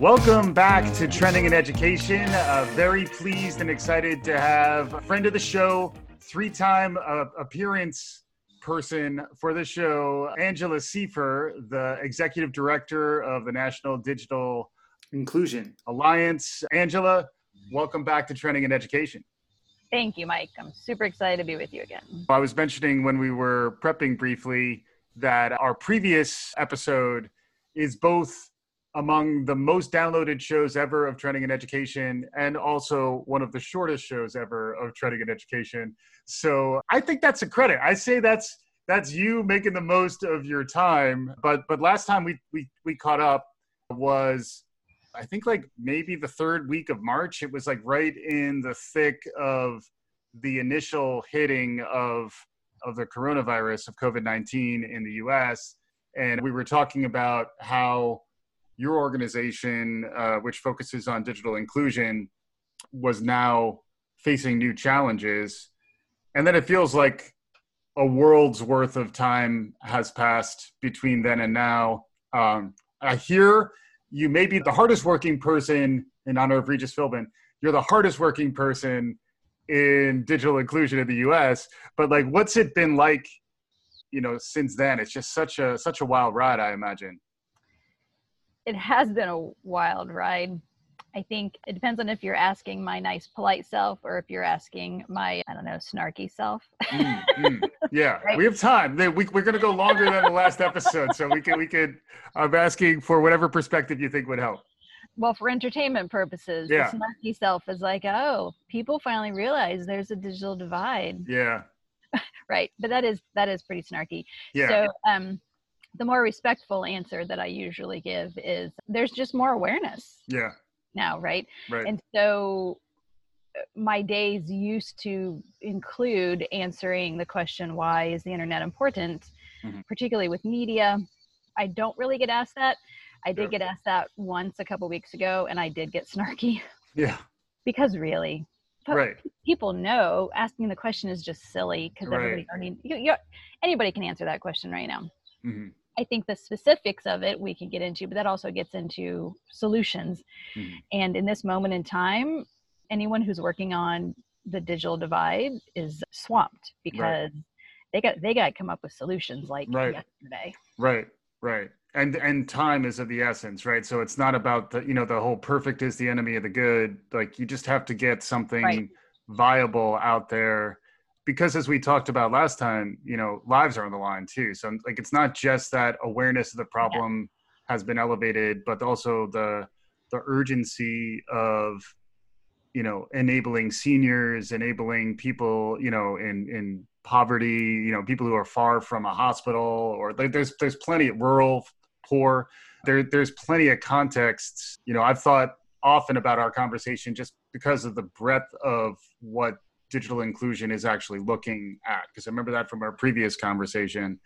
Welcome back to Trending in Education. Uh, very pleased and excited to have a friend of the show, three time uh, appearance person for the show, Angela Siefer, the executive director of the National Digital Inclusion Alliance. Angela, welcome back to Trending in Education. Thank you, Mike. I'm super excited to be with you again. I was mentioning when we were prepping briefly that our previous episode is both among the most downloaded shows ever of Trending in Education and also one of the shortest shows ever of Trending in Education. So I think that's a credit. I say that's that's you making the most of your time. But but last time we we we caught up was I think like maybe the third week of March. It was like right in the thick of the initial hitting of of the coronavirus of COVID nineteen in the U.S. And we were talking about how your organization, uh, which focuses on digital inclusion, was now facing new challenges. And then it feels like a world's worth of time has passed between then and now. Um, I hear you may be the hardest working person in honor of Regis Philbin. You're the hardest working person in digital inclusion in the US. But like, what's it been like, you know, since then? It's just such a such a wild ride, I imagine it has been a wild ride. I think it depends on if you're asking my nice, polite self or if you're asking my, I don't know, snarky self. mm, mm, yeah, right? we have time. We, we're going to go longer than the last episode, so we can we could. I'm asking for whatever perspective you think would help. Well, for entertainment purposes, yeah. the snarky self is like, oh, people finally realize there's a digital divide. Yeah. right, but that is that is pretty snarky. Yeah. So, um, the more respectful answer that I usually give is there's just more awareness. Yeah. Now, right? Right. And so uh, my days used to include answering the question why is the internet important mm-hmm. particularly with media i don't really get asked that i did yeah. get asked that once a couple weeks ago and i did get snarky yeah because really right people know asking the question is just silly because right. everybody already you, you, anybody can answer that question right now mm-hmm. I think the specifics of it we can get into, but that also gets into solutions. Mm-hmm. And in this moment in time, anyone who's working on the digital divide is swamped because right. they got they got to come up with solutions like right. yesterday. Right, right. And and time is of the essence, right? So it's not about the you know the whole perfect is the enemy of the good. Like you just have to get something right. viable out there because as we talked about last time, you know, lives are on the line too. So like it's not just that awareness of the problem yeah. has been elevated, but also the the urgency of you know enabling seniors, enabling people, you know, in in poverty, you know, people who are far from a hospital or like there's there's plenty of rural poor. There there's plenty of contexts. You know, I've thought often about our conversation just because of the breadth of what digital inclusion is actually looking at because i remember that from our previous conversation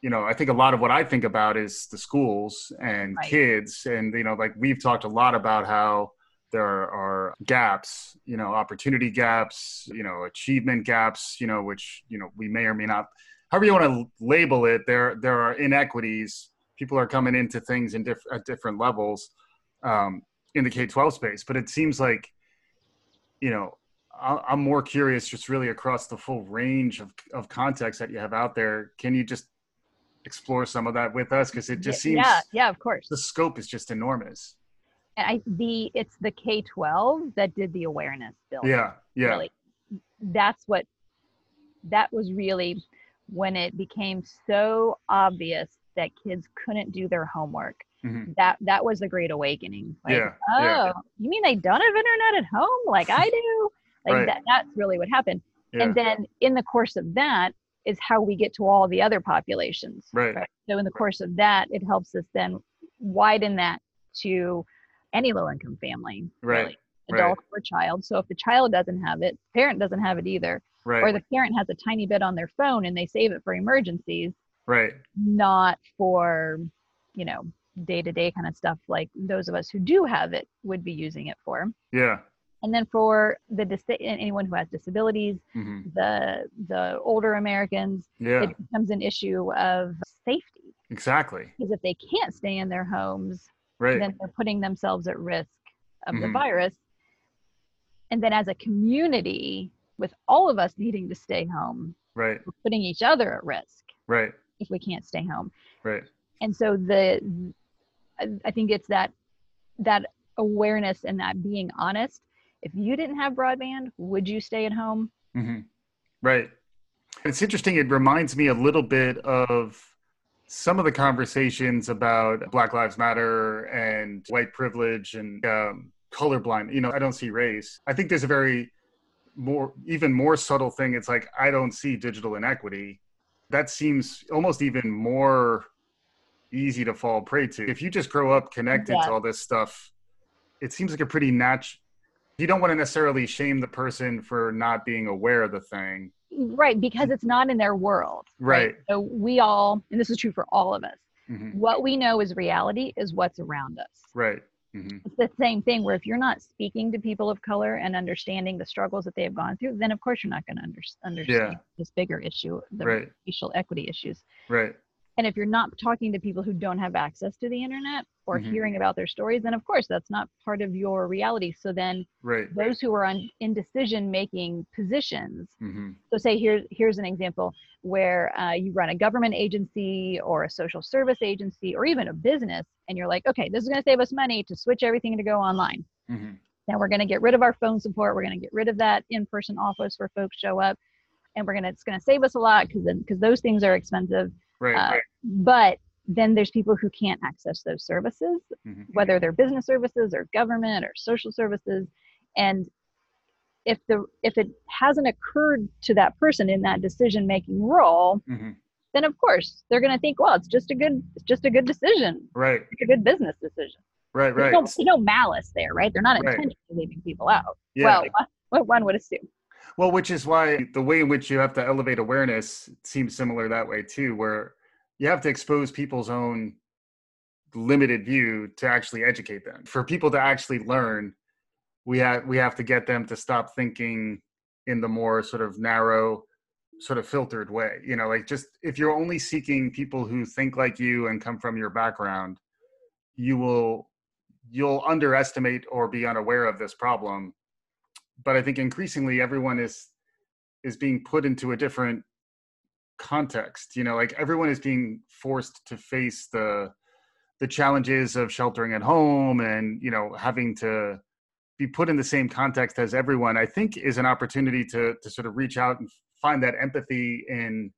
you know i think a lot of what i think about is the schools and right. kids and you know like we've talked a lot about how there are gaps you know opportunity gaps you know achievement gaps you know which you know we may or may not however you want to label it there there are inequities people are coming into things in diff- at different levels um, in the k-12 space but it seems like you know I'm more curious, just really across the full range of, of context that you have out there. Can you just explore some of that with us? Because it just seems yeah, yeah, of course. The scope is just enormous. I the it's the K twelve that did the awareness bill. Yeah, yeah. Really, that's what that was really when it became so obvious that kids couldn't do their homework. Mm-hmm. That that was the great awakening. Like, yeah. Oh, yeah. you mean they don't have internet at home like I do? Like right. that, that's really what happened. Yeah. And then in the course of that is how we get to all the other populations. Right. right. So in the course of that, it helps us then widen that to any low income family. Right. Really, adult right. or child. So if the child doesn't have it, parent doesn't have it either. Right. Or the parent has a tiny bit on their phone and they save it for emergencies. Right. Not for, you know, day to day kind of stuff like those of us who do have it would be using it for. Yeah and then for the dis- anyone who has disabilities mm-hmm. the the older americans yeah. it becomes an issue of safety Exactly. Because if they can't stay in their homes, right. then they're putting themselves at risk of mm-hmm. the virus. And then as a community, with all of us needing to stay home, right. we're putting each other at risk. Right. If we can't stay home. Right. And so the I think it's that that awareness and that being honest. If you didn't have broadband, would you stay at home? Mm-hmm. Right. It's interesting. It reminds me a little bit of some of the conversations about Black Lives Matter and white privilege and um, colorblind. You know, I don't see race. I think there's a very more, even more subtle thing. It's like, I don't see digital inequity. That seems almost even more easy to fall prey to. If you just grow up connected yeah. to all this stuff, it seems like a pretty natural. You don't want to necessarily shame the person for not being aware of the thing. Right, because it's not in their world. Right. right? So we all, and this is true for all of us, mm-hmm. what we know is reality is what's around us. Right. Mm-hmm. It's the same thing where if you're not speaking to people of color and understanding the struggles that they have gone through, then of course you're not going to under- understand yeah. this bigger issue, the right. racial equity issues. Right. And if you're not talking to people who don't have access to the internet or mm-hmm. hearing about their stories, then of course that's not part of your reality. So then right. those who are on in decision making positions. Mm-hmm. So say here's here's an example where uh, you run a government agency or a social service agency or even a business, and you're like, okay, this is going to save us money to switch everything to go online. Mm-hmm. Now we're going to get rid of our phone support. We're going to get rid of that in-person office where folks show up, and we're going to it's going to save us a lot because because those things are expensive Right, uh, right. But then there's people who can't access those services, mm-hmm. whether they're business services or government or social services. And if the if it hasn't occurred to that person in that decision making role, mm-hmm. then of course they're going to think, well, it's just a good it's just a good decision, right? It's a good business decision, right? Right. There's no, no malice there, right? They're not intentionally right. leaving people out. Yeah. Well, what one would assume. Well, which is why the way in which you have to elevate awareness seems similar that way too, where you have to expose people's own limited view to actually educate them. For people to actually learn, we have we have to get them to stop thinking in the more sort of narrow, sort of filtered way. You know, like just if you're only seeking people who think like you and come from your background, you will you'll underestimate or be unaware of this problem but I think increasingly everyone is is being put into a different context. You know, like everyone is being forced to face the the challenges of sheltering at home and you know having to be put in the same context as everyone. I think is an opportunity to to sort of reach out and find that empathy in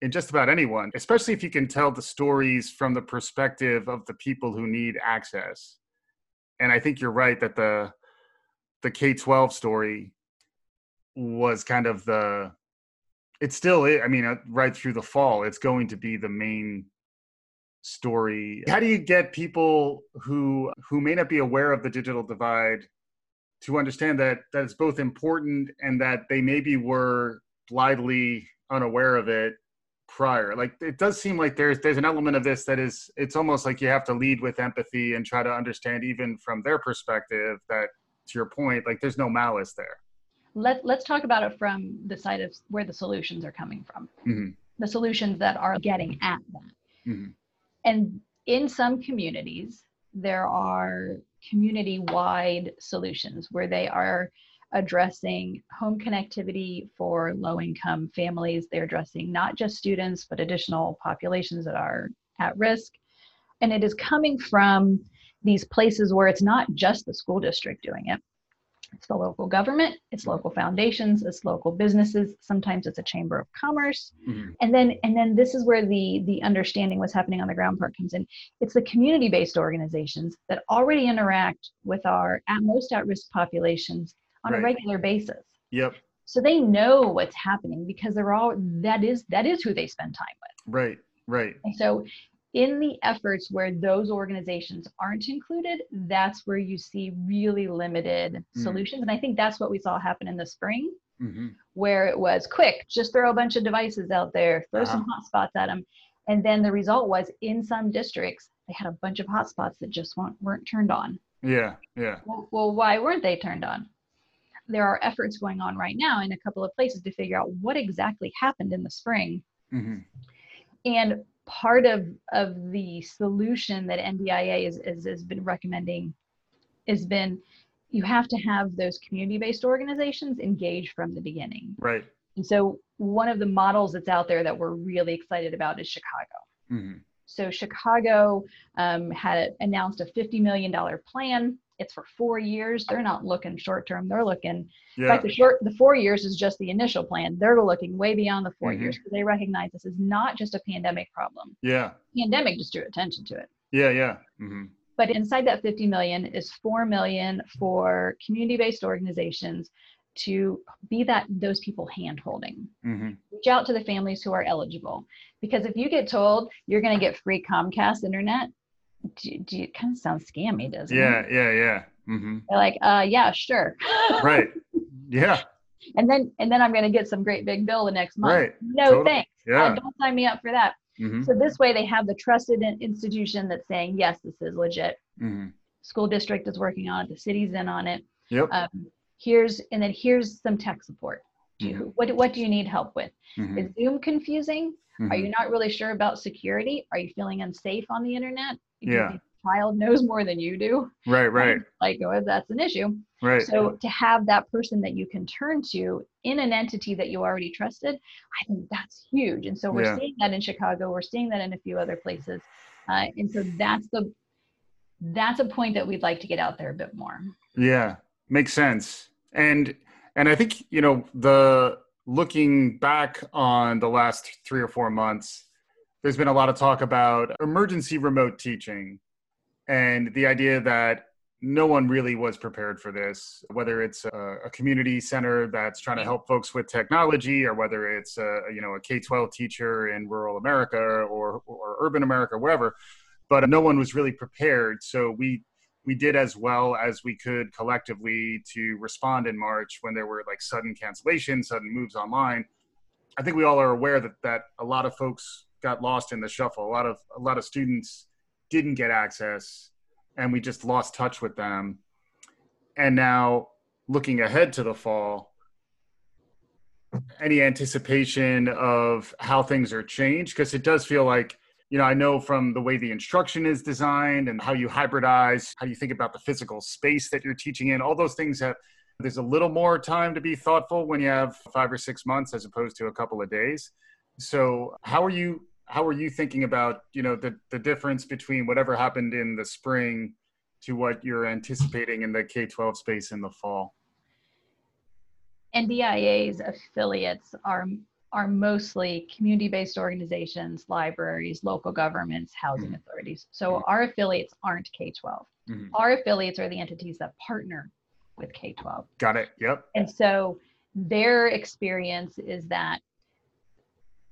in just about anyone, especially if you can tell the stories from the perspective of the people who need access. And I think you're right that the the K twelve story was kind of the. It's still, I mean, uh, right through the fall, it's going to be the main story. How do you get people who who may not be aware of the digital divide to understand that that it's both important and that they maybe were blithely unaware of it prior like it does seem like there's there's an element of this that is it's almost like you have to lead with empathy and try to understand even from their perspective that to your point, like there's no malice there. Let, let's talk about it from the side of where the solutions are coming from. Mm-hmm. The solutions that are getting at that. Mm-hmm. And in some communities, there are community wide solutions where they are addressing home connectivity for low income families. They're addressing not just students, but additional populations that are at risk. And it is coming from these places where it's not just the school district doing it. It's the local government it's local foundations it's local businesses sometimes it's a chamber of commerce. Mm-hmm. and then and then this is where the the understanding what's happening on the ground part comes in. It's the community based organizations that already interact with our at most at risk populations on right. a regular basis. Yep. So they know what's happening because they're all that is that is who they spend time with. Right right. And so in the efforts where those organizations aren't included, that's where you see really limited mm-hmm. solutions. And I think that's what we saw happen in the spring, mm-hmm. where it was quick, just throw a bunch of devices out there, throw uh-huh. some hotspots at them. And then the result was in some districts, they had a bunch of hotspots that just weren't, weren't turned on. Yeah, yeah. Well, well, why weren't they turned on? There are efforts going on right now in a couple of places to figure out what exactly happened in the spring. Mm-hmm. And part of of the solution that ndia is, is has been recommending has been you have to have those community-based organizations engaged from the beginning. Right. And so one of the models that's out there that we're really excited about is chicago. Mm-hmm. so chicago um, had announced a $50 million plan it's for four years. They're not looking short term. They're looking. Yeah. In fact, the short the four years is just the initial plan. They're looking way beyond the 4 mm-hmm. years because they recognize this is not just a pandemic problem. Yeah. Pandemic just drew attention to it. Yeah, yeah. Mm-hmm. But inside that 50 million is 4 million for community-based organizations to be that those people hand holding. Mm-hmm. Reach out to the families who are eligible. Because if you get told you're going to get free Comcast internet, do, do it kind of sounds scammy, doesn't yeah, it? Yeah, yeah, yeah. Mm-hmm. They're like, uh, yeah, sure. right. Yeah. And then and then I'm going to get some great big bill the next month. Right. No totally. thanks. Yeah. Uh, don't sign me up for that. Mm-hmm. So this way they have the trusted institution that's saying yes, this is legit. Mm-hmm. School district is working on it. The city's in on it. Yep. Um, here's and then here's some tech support. Mm-hmm. What what do you need help with? Mm-hmm. Is Zoom confusing? Are you mm-hmm. not really sure about security? Are you feeling unsafe on the internet? yeah child knows more than you do right right like oh, that's an issue right so to have that person that you can turn to in an entity that you already trusted i think that's huge and so we're yeah. seeing that in chicago we're seeing that in a few other places uh, and so that's the that's a point that we'd like to get out there a bit more yeah makes sense and and i think you know the looking back on the last three or four months there's been a lot of talk about emergency remote teaching and the idea that no one really was prepared for this, whether it's a, a community center that's trying to help folks with technology, or whether it's a you know a K-12 teacher in rural America or or urban America, wherever. But no one was really prepared, so we we did as well as we could collectively to respond in March when there were like sudden cancellations, sudden moves online. I think we all are aware that that a lot of folks got lost in the shuffle. A lot of a lot of students didn't get access, and we just lost touch with them. And now, looking ahead to the fall, any anticipation of how things are changed? Because it does feel like you know, I know from the way the instruction is designed and how you hybridize, how you think about the physical space that you're teaching in, all those things have there's a little more time to be thoughtful when you have five or six months as opposed to a couple of days. So how are you how are you thinking about you know the the difference between whatever happened in the spring to what you're anticipating in the K-12 space in the fall? NDIA's affiliates are are mostly community-based organizations, libraries, local governments, housing mm-hmm. authorities. So mm-hmm. our affiliates aren't K-12. Mm-hmm. Our affiliates are the entities that partner with K-12. Got it. Yep. And so their experience is that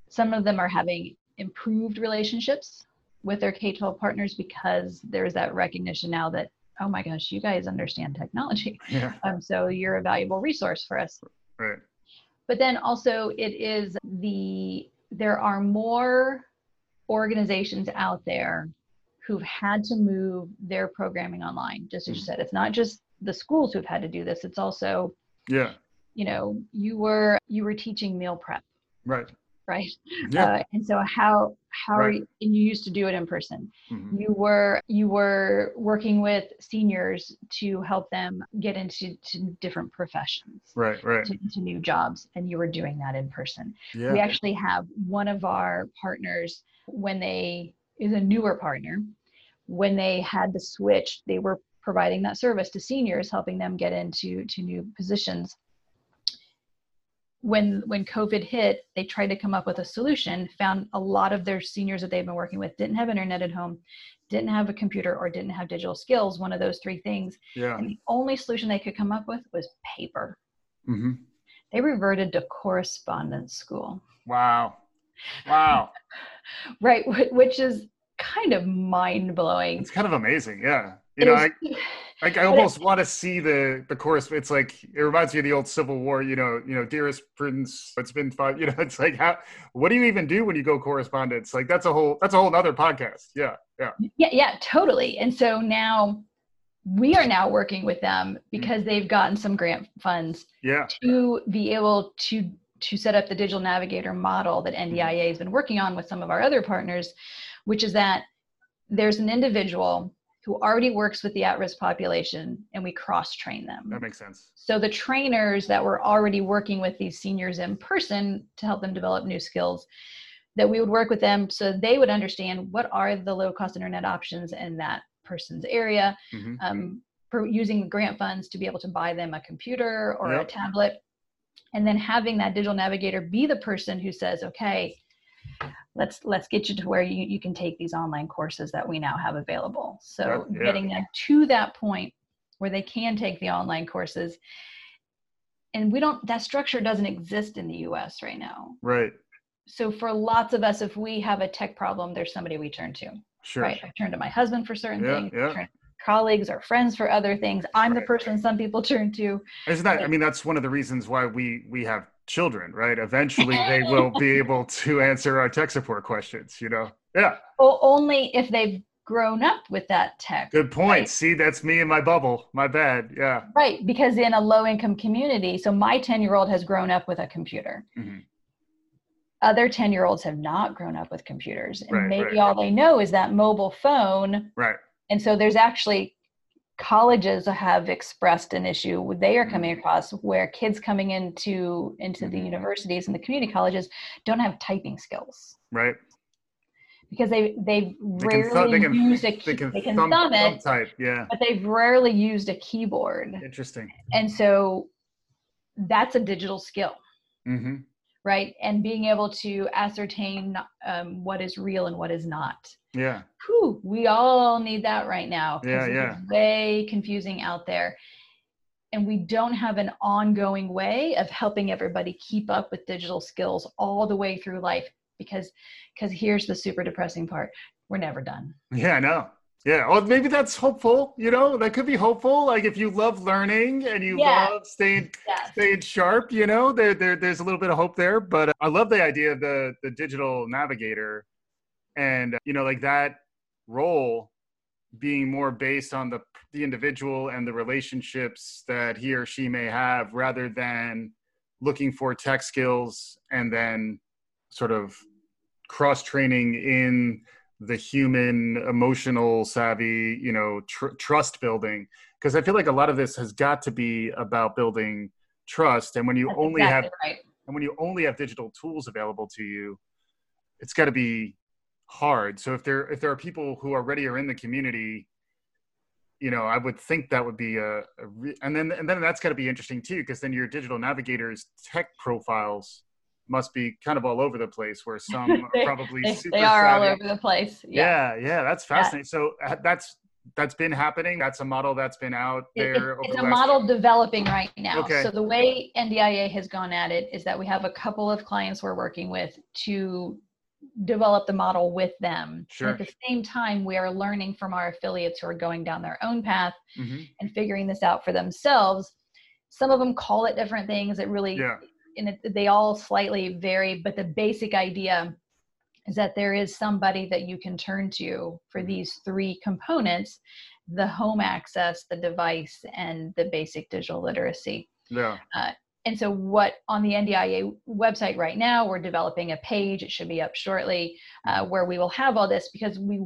some of them are having improved relationships with their K 12 partners because there's that recognition now that, oh my gosh, you guys understand technology. Yeah. Um, so you're a valuable resource for us. Right. But then also, it is the, there are more organizations out there who've had to move their programming online. Just as you mm. said, it's not just the schools who've had to do this, it's also, yeah. You know, you were you were teaching meal prep. Right right? Yeah. Uh, and so how how right. you, and you used to do it in person. Mm-hmm. You were you were working with seniors to help them get into to different professions, right, right, to, to new jobs, and you were doing that in person. Yeah. We actually have one of our partners when they is a newer partner. When they had to switch, they were providing that service to seniors, helping them get into to new positions when when covid hit they tried to come up with a solution found a lot of their seniors that they've been working with didn't have internet at home didn't have a computer or didn't have digital skills one of those three things. Yeah. and the only solution they could come up with was paper. Mm-hmm. they reverted to correspondence school. Wow. Wow. Right which is kind of mind-blowing. It's kind of amazing yeah. You it know is, I, like I almost want to see the the chorus. It's like it reminds me of the old Civil War. You know, you know, dearest Prudence, it's been five. You know, it's like how what do you even do when you go correspondence? Like that's a whole that's a whole other podcast. Yeah, yeah, yeah, yeah, totally. And so now we are now working with them because mm-hmm. they've gotten some grant funds. Yeah. To be able to to set up the digital navigator model that Mm-hmm. ndia has been working on with some of our other partners which is that there's an individual who already works with the at-risk population and we cross train them That makes sense. so the trainers that were already working with these seniors in person to help them develop new skills that we would work with them so they would understand what are the low cost internet options in that person's area Mhm. um, for using grant funds to be able to buy them a computer or a tablet and then having that digital navigator be the person who says okay let's let's get you to where you, you can take these online courses that we now have available so yeah. getting them to that point where they can take the online courses and we don't that structure doesn't exist in the us right now Right. so for lots of us if we have a tech problem there's somebody we turn to Sure. right i turn to my husband for certain Yeah, things yeah. colleagues or friends for other things i'm the person some people turn to Isn't that? I mean, that's one of the reasons why we we have children, right? Eventually, they will be able to answer our tech support questions. You know? Yeah. well, only if they've grown up with that tech Good point. Right. See, that's me in my bubble. My bad. Yeah. right because in a low income community so my 10 year old has grown up with a computer Mhm. other 10 year olds have not grown up with computers and Right, maybe right, all they know is that mobile phone Right. and so there's actually colleges have expressed an issue they are coming across where kids coming into into the Mhm. universities and the community colleges don't have typing skills Right. because they they've They rarely thumb, they can, used a they can, they can thumb, thumb thumb it type. Yeah. but they've rarely used a keyboard Interesting. and so that's a digital skill hmm right and being able to ascertain um, what is real and what is not Yeah. Whew, we all need that right now. Yeah, yeah. way confusing out there. And we don't have an ongoing way of helping everybody keep up with digital skills all the way through life because because here's the super depressing part. We're never done. Yeah. I know. Yeah. Well, maybe that's hopeful. You know, that could be hopeful. Like if you love learning and you Yeah. love staying Yes. staying sharp, you know, there, there there's a little bit of hope there. But I love the idea of the the digital navigator, and uh, you know, like that role being more based on the the individual and the relationships that he or she may have, rather than looking for tech skills and then sort of cross training in the human emotional savvy you know tr- trust building because i feel like a lot of this has got to be about building trust and when you That's only exactly have right. and when you only have digital tools available to you it's got to be hard so if there if there are people who already are in the community you know i would think that would be a, a re- and then and then that's got to be interesting too because then your digital navigators tech profiles must be kind of all over the place where some are probably They, super they are all over the place. Yeah. yeah yeah that's fascinating so uh, that's that's been happening that's a model that's been out It- it- there over it's the a model developing right now. Okay. So the way NDIA has gone at it is that we have a couple of clients we're working with to develop the model with them. Sure. At the same time, we are learning from our affiliates who are going down their own path Mhm. and figuring this out for themselves. Some of them call it different things. It really, yeah and it, they all slightly vary, but the basic idea is that there is somebody that you can turn to for these three components the home access, the device, and the basic digital literacy. yeah And so, what on the NDIA website right now, we're developing a page. It should be up shortly, uh, where we will have all this because we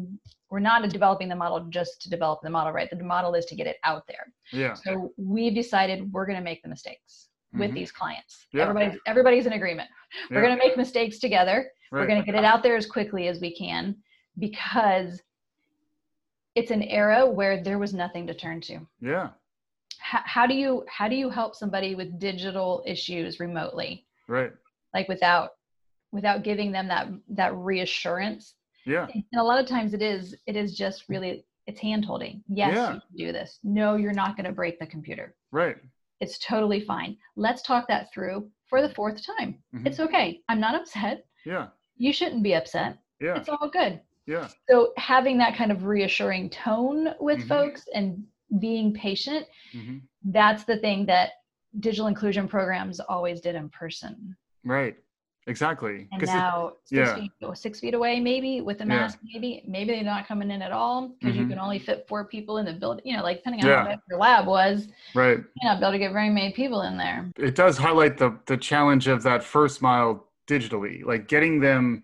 we're not developing the model just to develop the model, right? The model is to get it out there. yeah So we've decided we're going to make the mistakes with Mhm. these clients. Yeah. Everybody's everybody's in agreement. We're going to make mistakes together. We're going to get it out there as quickly as we can because it's an era where there was nothing to turn to. yeah How, how do you how do you help somebody with digital issues remotely, right like without without giving them that that reassurance? yeah And a lot of times it is it is just really it's hand holding. Yes, Yeah. you can do this. No, you're not going to break the computer. right It's totally fine. Let's talk that through for the fourth time. Mhm. It's okay. I'm not upset. yeah You shouldn't be upset. yeah It's all good. yeah So having that kind of reassuring tone with Mhm. folks and being patient, hmm that's the thing that digital inclusion programs always did in person. right exactly and now six, yeah. feet, six feet away maybe with a mask yeah. maybe maybe they're not coming in at all because mm-hmm. you can only fit four people in the building you know like depending on yeah. how big your lab was right you know be able to get very many people in there it does highlight the the challenge of that first mile digitally like getting them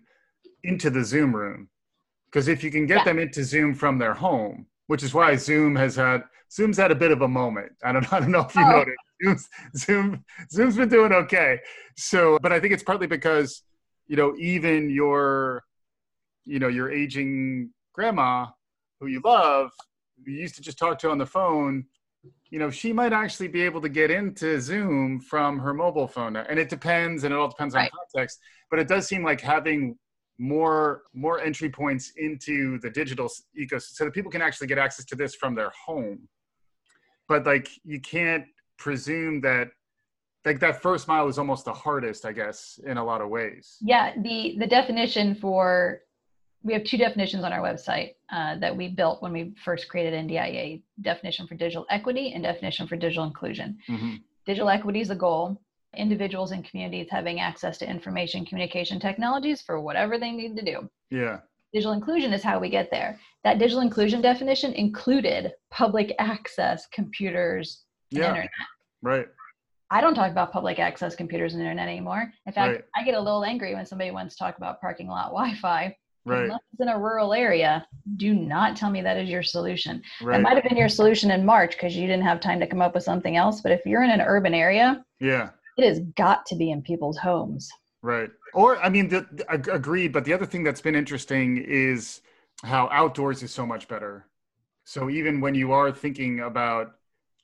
into the zoom room because if you can get them into zoom from their home which is why zoom has had zoom's had a bit of a moment i don't, I don't know if you oh. noticed Zoom's, Zoom Zoom's been doing okay. So, but I think it's partly because you know even your you know your aging grandma who you love, you used to just talk to on the phone. You know, she might actually be able to get into Zoom from her mobile phone, and it depends, and it all depends right. on context. But it does seem like having more more entry points into the digital ecosystem so that people can actually get access to this from their home but like you can't presume that like that first mile is almost the hardest i guess in a lot of ways. Yeah the the definition for we have two definitions on our website uh, that we built when we first created ndia definition for digital equity and definition for digital inclusion. Mm-hmm. digital equity is a goal. Individuals and communities having access to information communication technologies for whatever they need to do. Yeah digital inclusion is how we get there that digital inclusion definition included public access computers yeah. internet. Right. I don't talk about public access computers and internet anymore. In fact, right. I get a little angry when somebody wants to talk about parking lot Wi-Fi. Right. Unless it's in a rural area, do not tell me that is your solution. Right. It might have been your solution in March because you didn't have time to come up with something else. But if you're in an urban area, yeah, it has got to be in people's homes. Right. Or I mean, the, the, agreed. But the other thing that's been interesting is how outdoors is so much better. So even when you are thinking about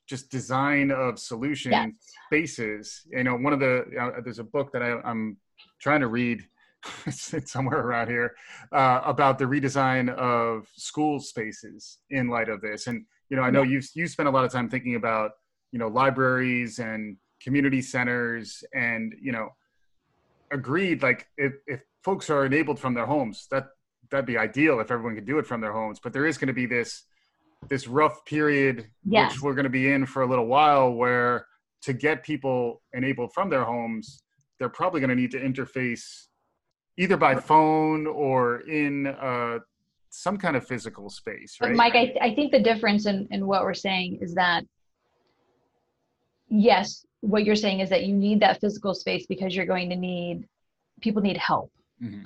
just design of solution yes. spaces. You know, one of the uh, there's a book that I, am trying to read. it's somewhere around here uh, about the redesign of school spaces in light of this. And you know, I know you've you spent a lot of time thinking about you know libraries and community centers, and you know, agreed. Like if if folks are enabled from their homes, that that'd be ideal if everyone could do it from their homes. But there is going to be this this rough period yes. which we're going to be in for a little while where to get people enabled from their homes they're probably going to need to interface either by phone or in uh, some kind of physical space right but mike I, th- I think the difference in, in what we're saying is that yes what you're saying is that you need that physical space because you're going to need people need help mm-hmm.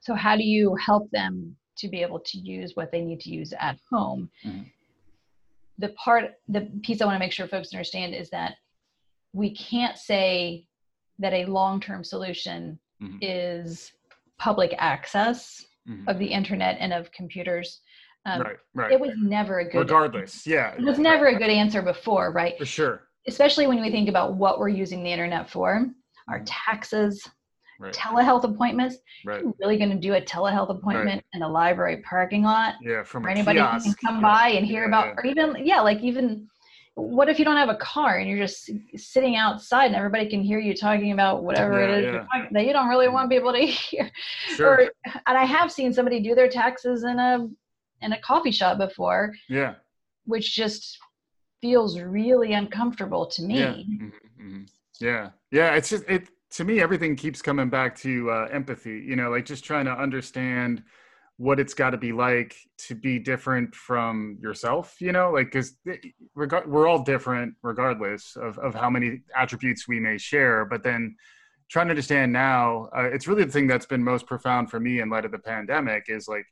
so how do you help them to be able to use what they need to use at home mm-hmm the part the piece i want to make sure folks understand is that we can't say that a long-term solution mm-hmm. is public access mm-hmm. of the internet and of computers um, right, right. it was never a good regardless answer. yeah it was never a good answer before right for sure especially when we think about what we're using the internet for our mm-hmm. taxes right. telehealth appointments. Right. You're really going to do a telehealth appointment right. in a library parking lot? Yeah, from anybody kiosk. who can come by and hear yeah, about, yeah. or even yeah, like even what if you don't have a car and you're just sitting outside and everybody can hear you talking about whatever yeah, it is yeah. that you don't really want people to hear sure. or and i have seen somebody do their taxes in a in a coffee shop before yeah which just feels really uncomfortable to me yeah mm-hmm. mm-hmm. yeah, yeah. it's just it to me everything keeps coming back to uh, empathy you know like just trying to understand what it's got to be like to be different from yourself you know like because reg- we're all different regardless of, of how many attributes we may share but then trying to understand now uh, it's really the thing that's been most profound for me in light of the pandemic is like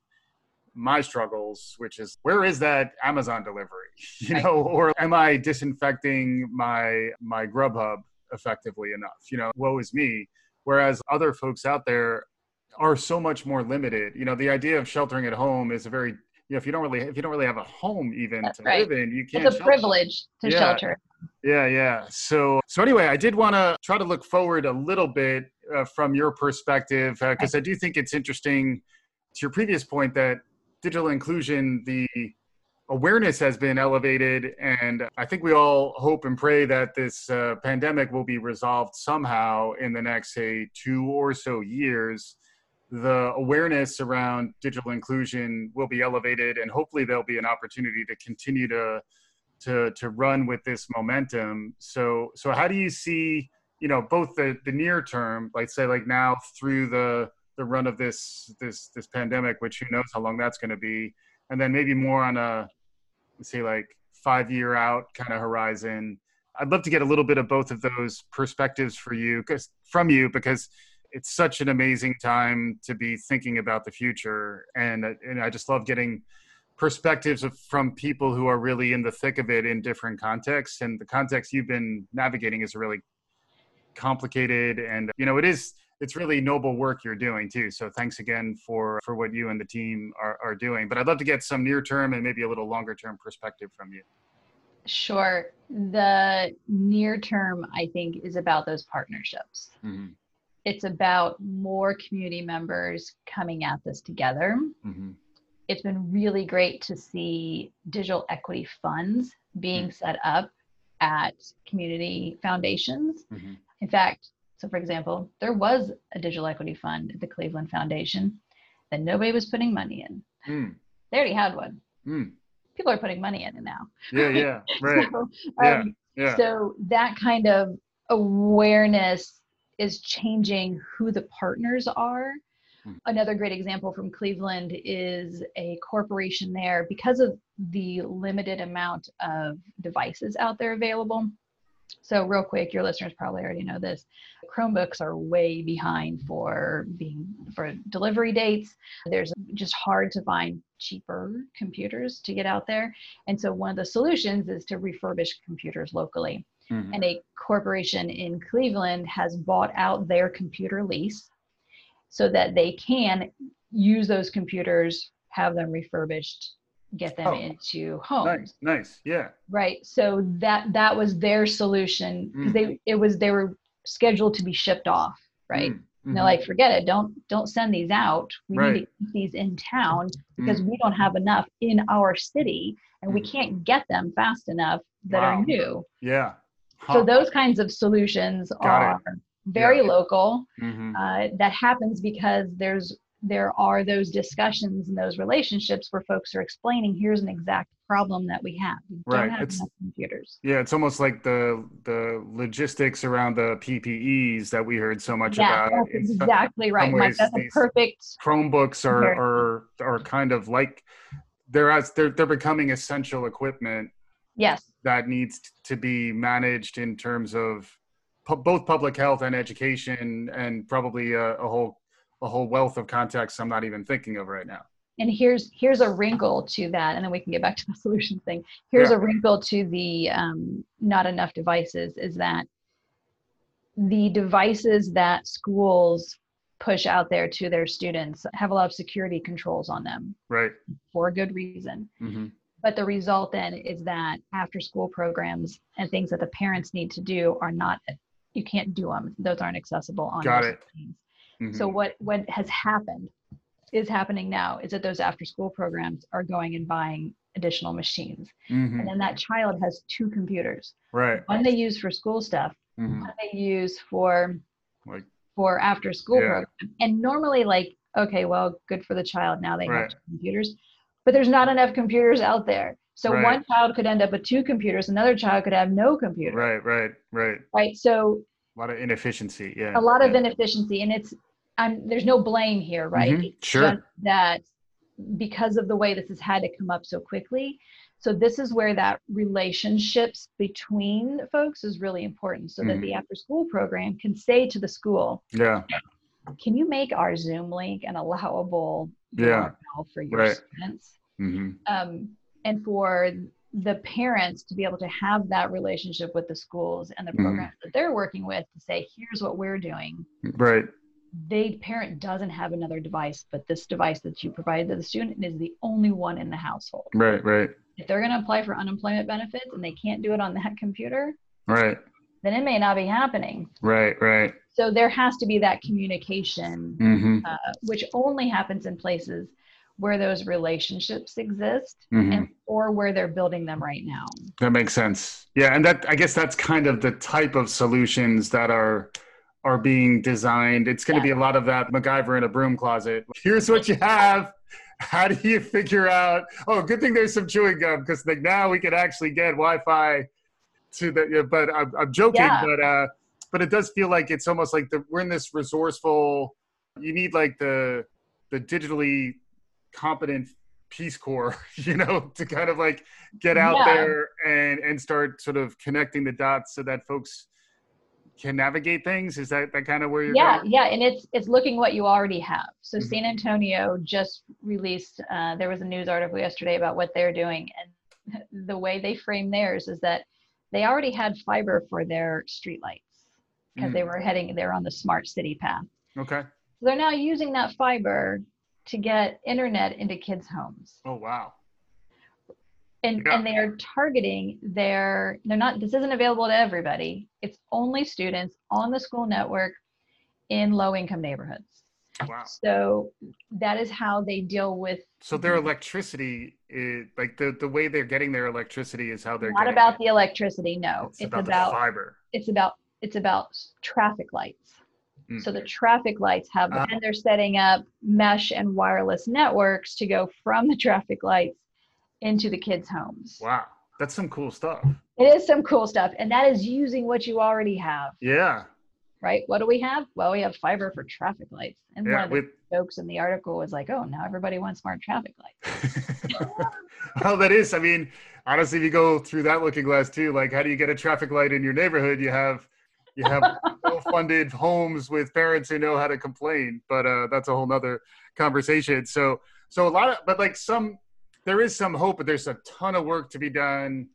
my struggles which is where is that amazon delivery you know or am i disinfecting my my grubhub effectively enough. You know, woe is me. Whereas other folks out there are so much more limited. You know, the idea of sheltering at home is a very you know, if you don't really if you don't really have a home even That's to right. live in, you can't. It's a shelter. privilege to yeah. shelter. Yeah, yeah. So, so anyway, I did want to try to look forward a little bit uh, from your perspective because uh, I do think it's interesting. To your previous point, that digital inclusion, the awareness has been elevated and i think we all hope and pray that this uh, pandemic will be resolved somehow in the next say two or so years. The awareness around digital inclusion will be elevated and hopefully there'll be an opportunity to continue to to to run with this momentum. So so how do you see you know both the the near term like say like now through the the run of this this this pandemic which who knows how long that's going to be. And then maybe more on a say like five year out kind of horizon. I'd love to get a little bit of both of those perspectives for you because from you because it's such an amazing time to be thinking about the future. And and i just love getting perspectives of, from people who are really in the thick of it in different contexts. And the context you've been navigating is really complicated. And you know it is it's really noble work you're doing too so thanks again for for what you and the team are, are doing but i'd love to get some near term and maybe a little longer term perspective from you sure the near term i think is about those partnerships mm-hmm. it's about more community members coming at this together mm-hmm. it's been really great to see digital equity funds being mm-hmm. set up at community foundations mm-hmm. In fact, so for example, there was a digital equity fund at the Cleveland Foundation that nobody was putting money in. Mm. They already had one. Mm. People are putting money in it now. Yeah, yeah, right. so, yeah, um, yeah. so that kind of awareness is changing who the partners are. Mm. Another great example from Cleveland is a corporation there because of the limited amount of devices out there available so, real quick, your listeners probably already know this. Chromebooks are way behind for being for delivery dates. There's just hard to find cheaper computers to get out there. And so, one of the solutions is to refurbish computers locally. Mm-hmm. And a corporation in Cleveland has bought out their computer lease so that they can use those computers, have them refurbished, get them oh, into homes. Nice, nice, yeah. Right. So that that was their solution because mm. they it was they were scheduled to be shipped off, right? Mm. Mm-hmm. they're like, forget it, don't don't send these out. We right. need to keep these in town because mm. we don't have enough in our city and we mm. can't get them fast enough that wow. are new. Yeah. Huh. So those kinds of solutions Got are it. very yeah. local. Mm-hmm. Uh, that happens because there's there are those discussions and those relationships where folks are explaining here's an exact problem that we have we right. it's, computers yeah it's almost like the the logistics around the ppes that we heard so much yeah, about that's exactly right Mike, that's a perfect chromebooks are, are are kind of like they're as they're, they're becoming essential equipment yes that needs to be managed in terms of pu- both public health and education and probably a, a whole a whole wealth of contexts I'm not even thinking of right now. And here's here's a wrinkle to that, and then we can get back to the solution thing. Here's yeah. a wrinkle to the um, not enough devices is that the devices that schools push out there to their students have a lot of security controls on them, right? For a good reason. Mm-hmm. But the result then is that after school programs and things that the parents need to do are not you can't do them; those aren't accessible on. Got it. Mm-hmm. So what what has happened is happening now is that those after school programs are going and buying additional machines. Mm-hmm. And then that child has two computers. Right. One they use for school stuff, mm-hmm. one they use for like for after school yeah. program. And normally like, okay, well, good for the child. Now they right. have computers. But there's not enough computers out there. So right. one child could end up with two computers, another child could have no computer. Right, right, right. Right. So a lot of inefficiency. Yeah. A lot yeah. of inefficiency. And it's I'm, there's no blame here, right? Mm-hmm. Sure. that because of the way this has had to come up so quickly. So this is where that relationships between folks is really important so mm-hmm. that the after school program can say to the school, yeah. Can you make our Zoom link an allowable yeah. for your right. students? Mm-hmm. Um, and for the parents to be able to have that relationship with the schools and the mm-hmm. programs that they're working with to say, here's what we're doing. Right the parent doesn't have another device, but this device that you provided to the student is the only one in the household. Right, right. If they're going to apply for unemployment benefits and they can't do it on that computer, right, then it may not be happening. Right, right. So there has to be that communication, mm-hmm. uh, which only happens in places where those relationships exist mm-hmm. and or where they're building them right now. That makes sense. Yeah, and that I guess that's kind of the type of solutions that are are being designed. It's going to yeah. be a lot of that MacGyver in a broom closet. Here's what you have. How do you figure out? Oh, good thing there's some chewing gum because like now we can actually get Wi-Fi to the. But I'm, I'm joking. Yeah. But uh, but it does feel like it's almost like the, we're in this resourceful. You need like the the digitally competent Peace Corps, you know, to kind of like get out yeah. there and and start sort of connecting the dots so that folks can navigate things is that that kind of where you're yeah going? yeah and it's it's looking what you already have so mm-hmm. san antonio just released uh, there was a news article yesterday about what they're doing and the way they frame theirs is that they already had fiber for their streetlights because mm-hmm. they were heading they're on the smart city path okay so they're now using that fiber to get internet into kids homes oh wow and yeah. and they are targeting their they're not this isn't available to everybody. It's only students on the school network in low income neighborhoods. Wow. So that is how they deal with so their electricity is like the the way they're getting their electricity is how they're not about it. the electricity no. It's, it's about, about fiber. it's about it's about traffic lights. Mm. so the traffic lights have uh, and they're setting up mesh and wireless networks to go from the traffic lights into the kids' homes. Wow. That's some cool stuff. It is some cool stuff. And that is using what you already have. Yeah. Right. What do we have? Well, we have fiber for traffic lights. And yeah, one of the with... jokes in the article was like, oh, now everybody wants smart traffic lights. well, that is, I mean, honestly, if you go through that looking glass too, like how do you get a traffic light in your neighborhood? You have you have well-funded homes with parents who know how to complain, but uh, that's a whole nother conversation. So, so a lot of, but like some there is some hope, but there's a ton of work to be done.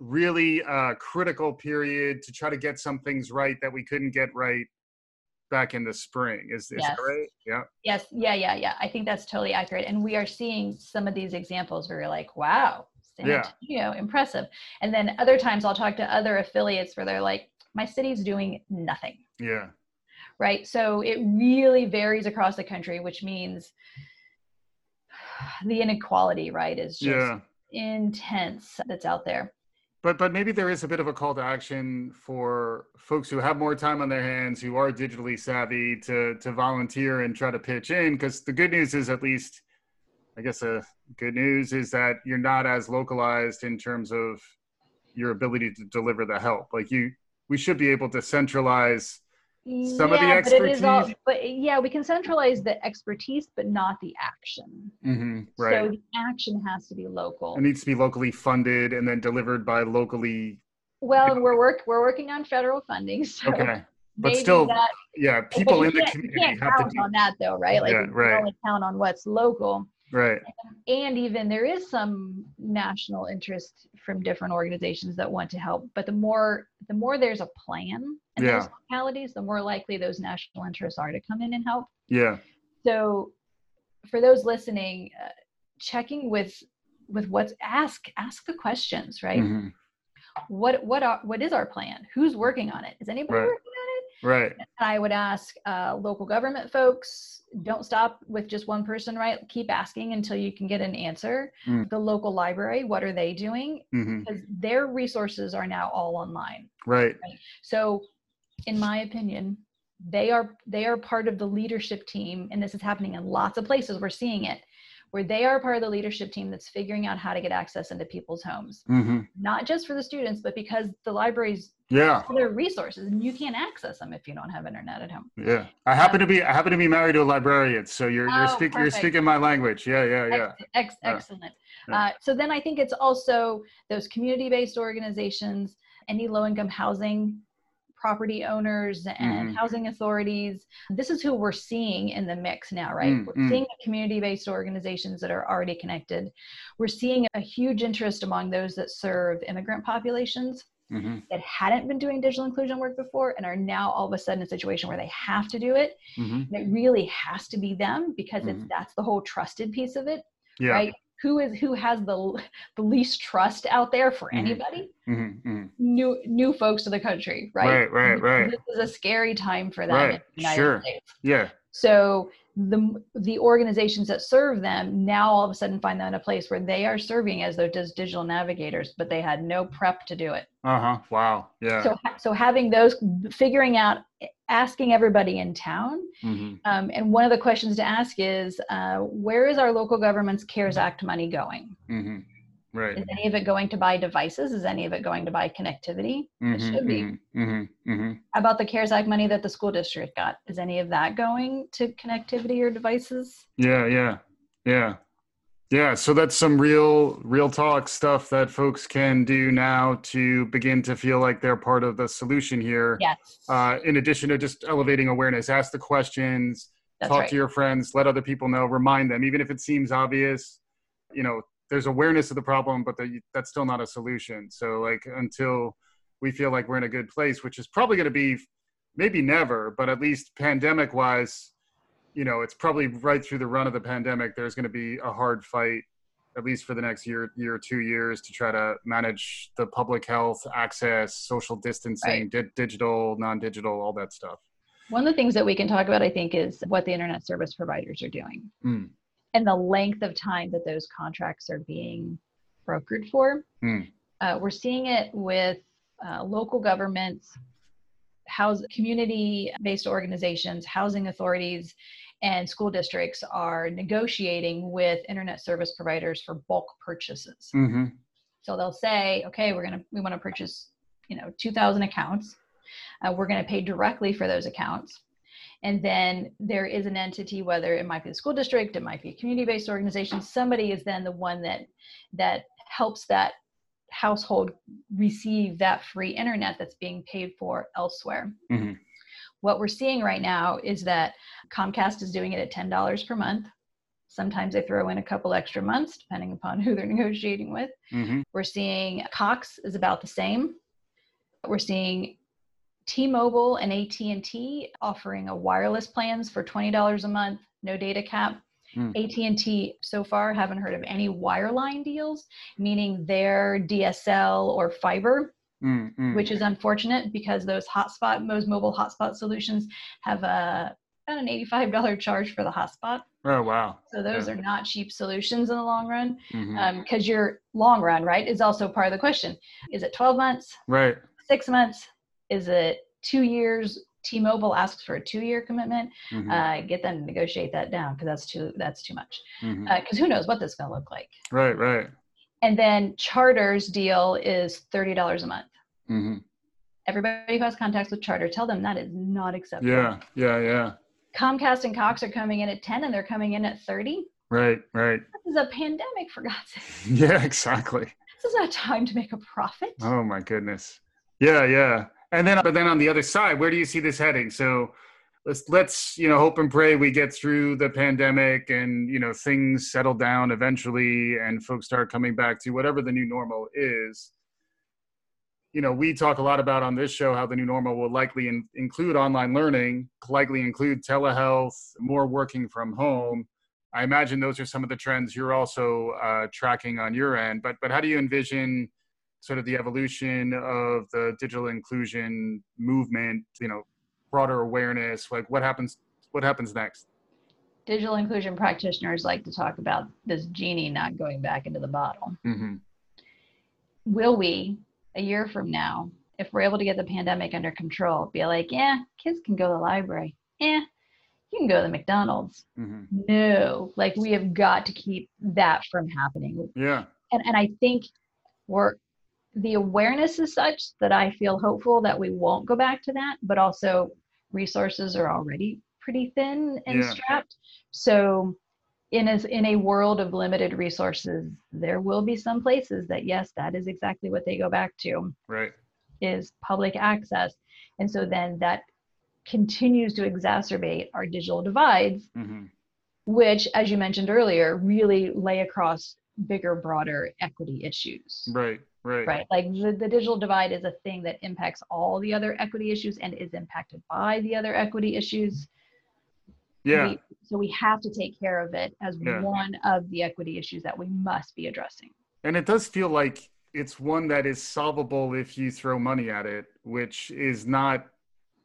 Really uh, critical period to try to get some things right that we couldn't get right back in the spring. Is, is yes. that right? Yeah. Yes. Yeah. Yeah. Yeah. I think that's totally accurate. And we are seeing some of these examples where you're like, wow, yeah. you know, impressive. And then other times I'll talk to other affiliates where they're like, my city's doing nothing. Yeah. Right. So it really varies across the country, which means the inequality, right, is just yeah. intense that's out there. But but maybe there is a bit of a call to action for folks who have more time on their hands, who are digitally savvy, to to volunteer and try to pitch in. Because the good news is, at least, I guess, the good news is that you're not as localized in terms of your ability to deliver the help. Like you, we should be able to centralize some yeah, of the expertise. But, all, but yeah, we can centralize the expertise, but not the action. Mm-hmm, right. So the action has to be local. It needs to be locally funded and then delivered by locally. Well, and we're work we're working on federal funding. So okay. But still, that, yeah, people in the community have count to do, on that though, right? Like yeah, we right. only count on what's local. Right. And even there is some national interest from different organizations that want to help. But the more the more there's a plan in yeah. those localities, the more likely those national interests are to come in and help. Yeah. So for those listening, uh, checking with with what's ask ask the questions, right? Mm-hmm. What what are what is our plan? Who's working on it? Is anybody right. Right. I would ask uh, local government folks, don't stop with just one person, right? Keep asking until you can get an answer. Mm. The local library, what are they doing? Mm-hmm. Because their resources are now all online. Right. right. So, in my opinion, they are they are part of the leadership team, and this is happening in lots of places. We're seeing it where they are part of the leadership team that's figuring out how to get access into people's homes. Mm-hmm. not just for the students but because the libraries yeah. their resources and you can't access them if you don't have internet at home. Yeah. I happen to be i happen to be married to a librarian so you're you're, oh, speaking you're speaking my language. Yeah yeah yeah. Ex- ex- excellent. Yeah. Uh, so then i think it's also those community-based organizations any low-income housing property owners and mm-hmm. housing authorities. This is who we're seeing in the mix now, right? Mm-hmm. We're seeing community based organizations that are already connected. We're seeing a huge interest among those that serve immigrant populations. Mm-hmm. that hadn't been doing digital inclusion work before and are now all of a sudden in a situation where they have to do it. Mm-hmm. And it really has to be them because it's mm-hmm. that's the whole trusted piece of it. Yeah. Right who is who has the the least trust out there for mm-hmm. anybody mm-hmm, mm-hmm. new new folks to the country right right right right this is a scary time for them right. sure States. yeah so the the organizations that serve them now all of a sudden find them in a place where they are serving as though as digital navigators but they had no prep to do it uh-huh wow yeah so so having those figuring out asking everybody in town. Mm-hmm. Um, and one of the questions to ask is, uh, where is our local government's CARES Act money going? Mm-hmm. Right. Is any of it going to buy devices? Is any of it going to buy connectivity? Mm-hmm, it should be. Mm-hmm, mm-hmm, mm-hmm, How about the CARES Act money that the school district got? Is any of that going to connectivity or devices? Yeah, yeah, yeah. Yeah, so that's some real real talk stuff that folks can do now to begin to feel like they're part of the solution here. Yes. Uh, in addition to just elevating awareness, ask the questions, that's talk right. to your friends, let other people know, remind them, even if it seems obvious. You know, there's awareness of the problem, but the, that's still not a solution. So like until we feel like we're in a good place, which is probably going to be maybe never, but at least pandemic wise, you know, it's probably right through the run of the pandemic. There's going to be a hard fight, at least for the next year, year or two years, to try to manage the public health access, social distancing, right. di- digital, non-digital, all that stuff. One of the things that we can talk about, I think, is what the internet service providers are doing. Mm and the length of time that those contracts are being brokered for. Mm. Uh, we're seeing it with uh, local governments, house community-based organizations, housing authorities, and school districts are negotiating with internet service providers for bulk purchases. Mm-hmm. So they'll say, okay, we're gonna we want to purchase, you know, 2,000 accounts. Uh, we're going to pay directly for those accounts and then there is an entity whether it might be the school district it might be a community-based organization somebody is then the one that that helps that household receive that free internet that's being paid for elsewhere mm-hmm. what we're seeing right now is that comcast is doing it at $10 per month sometimes they throw in a couple extra months depending upon who they're negotiating with mm-hmm. we're seeing cox is about the same we're seeing T-Mobile and AT&T offering a wireless plans for $20 a month, no data cap. Mm. AT&T so far haven't heard of any wireline deals, meaning their DSL or fiber, mm, mm. which is unfortunate because those hotspot, those mobile hotspot solutions have a about an $85 charge for the hotspot. Oh wow! So those yeah. are not cheap solutions in the long run, because mm-hmm. um, your long run right is also part of the question. Is it 12 months? Right. Six months? Is it two years? T-Mobile asks for a two-year commitment. Mm-hmm. Uh, get them to negotiate that down because that's too that's too much. Because mm-hmm. uh, who knows what this is going to look like? Right, right. And then Charter's deal is thirty dollars a month. Mm-hmm. Everybody who has contacts with Charter, tell them that is not acceptable. Yeah, yeah, yeah. Comcast and Cox are coming in at ten, and they're coming in at thirty. Right, right. This is a pandemic, for God's sake. Yeah, exactly. This is not time to make a profit. Oh my goodness. Yeah, yeah. And then, but then on the other side, where do you see this heading? So let's let's you know hope and pray we get through the pandemic and you know things settle down eventually and folks start coming back to whatever the new normal is. You know, we talk a lot about on this show how the new normal will likely in, include online learning, likely include telehealth, more working from home. I imagine those are some of the trends you're also uh, tracking on your end. But but how do you envision sort of the evolution of the digital inclusion movement you know broader awareness like what happens what happens next? Digital inclusion practitioners like to talk about this genie not going back into the bottle. Mm-hmm. will we a year from now if we're able to get the pandemic under control be like yeah kids can go to the library. Yeah you can go to the mcdonald's. Mm-hmm. no like we have got to keep that from happening. Yeah. And, and i think we're the awareness is such that I feel hopeful that we won't go back to that, but also resources are already pretty thin and yeah. strapped. So in a, in a world of limited resources, there will be some places that yes, that is exactly what they go back to. Right. Is public access. And so then that continues to exacerbate our digital divides, mm-hmm. which, as you mentioned earlier, really lay across bigger, broader equity issues. Right. Right. Right. Like the, the digital divide is a thing that impacts all the other equity issues and is impacted by the other equity issues. Yeah. We, so we have to take care of it as yeah. one of the equity issues that we must be addressing. And it does feel like it's one that is solvable if you throw money at it, which is not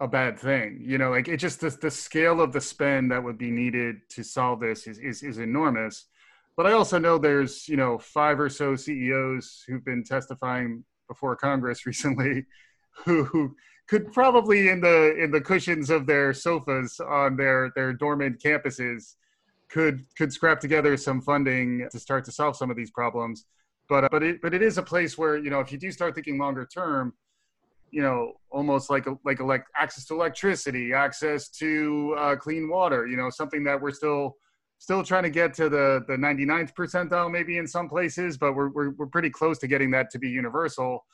a bad thing. You know, like it just the, the scale of the spend that would be needed to solve this is is, is enormous but I also know there's you know five or so CEOs who've been testifying before Congress recently, who, who could probably in the in the cushions of their sofas on their their dormant campuses could could scrap together some funding to start to solve some of these problems. but uh, but it but it is a place where you know if you do start thinking longer term you know almost like like like access to electricity access to uh, clean water you know something that we're still still trying to get to the the 99th percentile maybe in some places but we're, we're, we're pretty close to getting that to be universal.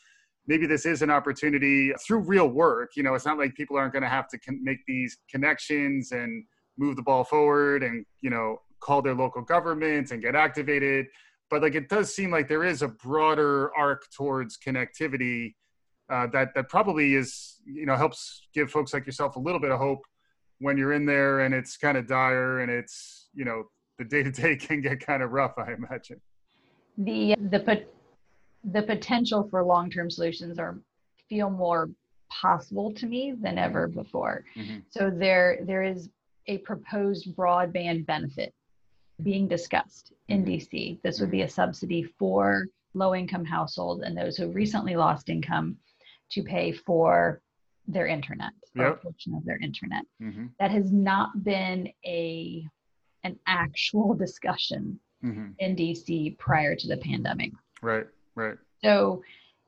Maybe this is an opportunity through real work you know it's not like people aren't going to have to con- make these connections and move the ball forward and you know call their local governments and get activated. But like it does seem like there is a broader arc towards connectivity uh, that that probably is you know helps give folks like yourself a little bit of hope when you're in there and it's kind of dire and it's you know the day to day can get kind of rough i imagine the the the potential for long term solutions are feel more possible to me than ever before mm-hmm. so there there is a proposed broadband benefit being discussed in mm-hmm. DC. This would be a subsidy for low income households and those who recently lost income to pay for their internet or a portion of their internet. Mm-hmm. That has not been a an actual discussion mm-hmm. in DC prior to the pandemic. Right, right. So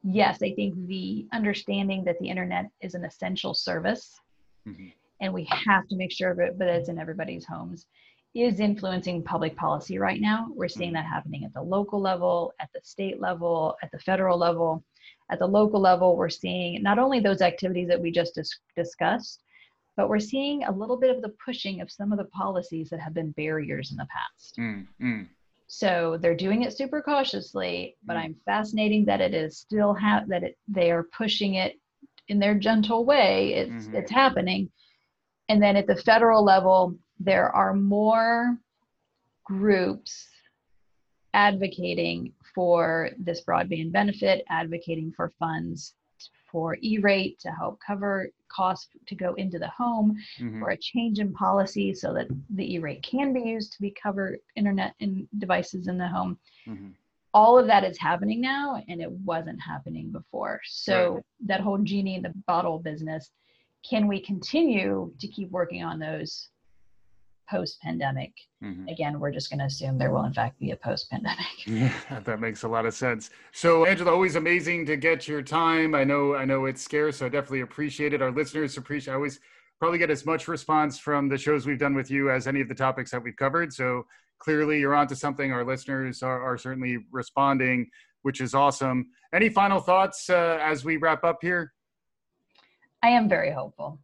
yes, I think the understanding that the internet is an essential service mm-hmm. and we have to make sure of it, but it's in everybody's homes is influencing public policy right now. We're seeing mm-hmm. that happening at the local level, at the state level, at the federal level. At the local level, we're seeing not only those activities that we just dis- discussed, but we're seeing a little bit of the pushing of some of the policies that have been barriers in the past. Mm-hmm. So they're doing it super cautiously, but mm. I'm fascinating that it is still ha- that it, they are pushing it in their gentle way. It's mm-hmm. it's happening, and then at the federal level, there are more groups advocating for this broadband benefit, advocating for funds for E-rate to help cover costs to go into the home, mm-hmm. for a change in policy so that the E-rate can be used to be cover internet and devices in the home. Mm-hmm. All of that is happening now, and it wasn't happening before. So right. that whole genie in the bottle business, can we continue to keep working on those post pandemic. Mm-hmm. Again, we're just going to assume there will, in fact, be a post pandemic. Yeah, that makes a lot of sense. So, Angela, always amazing to get your time. I know, I know it's scarce, so I definitely appreciate it. Our listeners appreciate. I always probably get as much response from the shows we've done with you as any of the topics that we've covered. So clearly, you're onto something. Our listeners are, are certainly responding, which is awesome. Any final thoughts uh, as we wrap up here? I am very hopeful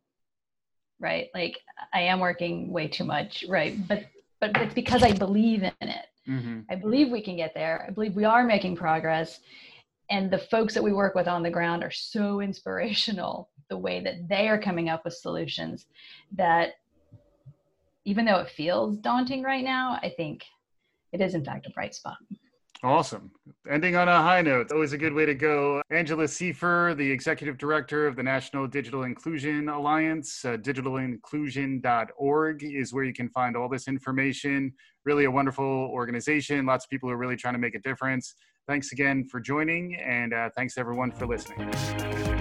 right? Like I am working way too much, right? But but it's because I believe in it. Mm-hmm. I believe we can get there. I believe we are making progress. And the folks that we work with on the ground are so inspirational the way that they are coming up with solutions that even though it feels daunting right now, I think it is in fact a bright spot. Awesome. Ending on a high note. Always a good way to go. Angela Siefer, the executive director of the National Digital Inclusion Alliance, uh, digitalinclusion.org is where you can find all this information. Really a wonderful organization. Lots of people are really trying to make a difference. Thanks again for joining, and uh, thanks everyone for listening.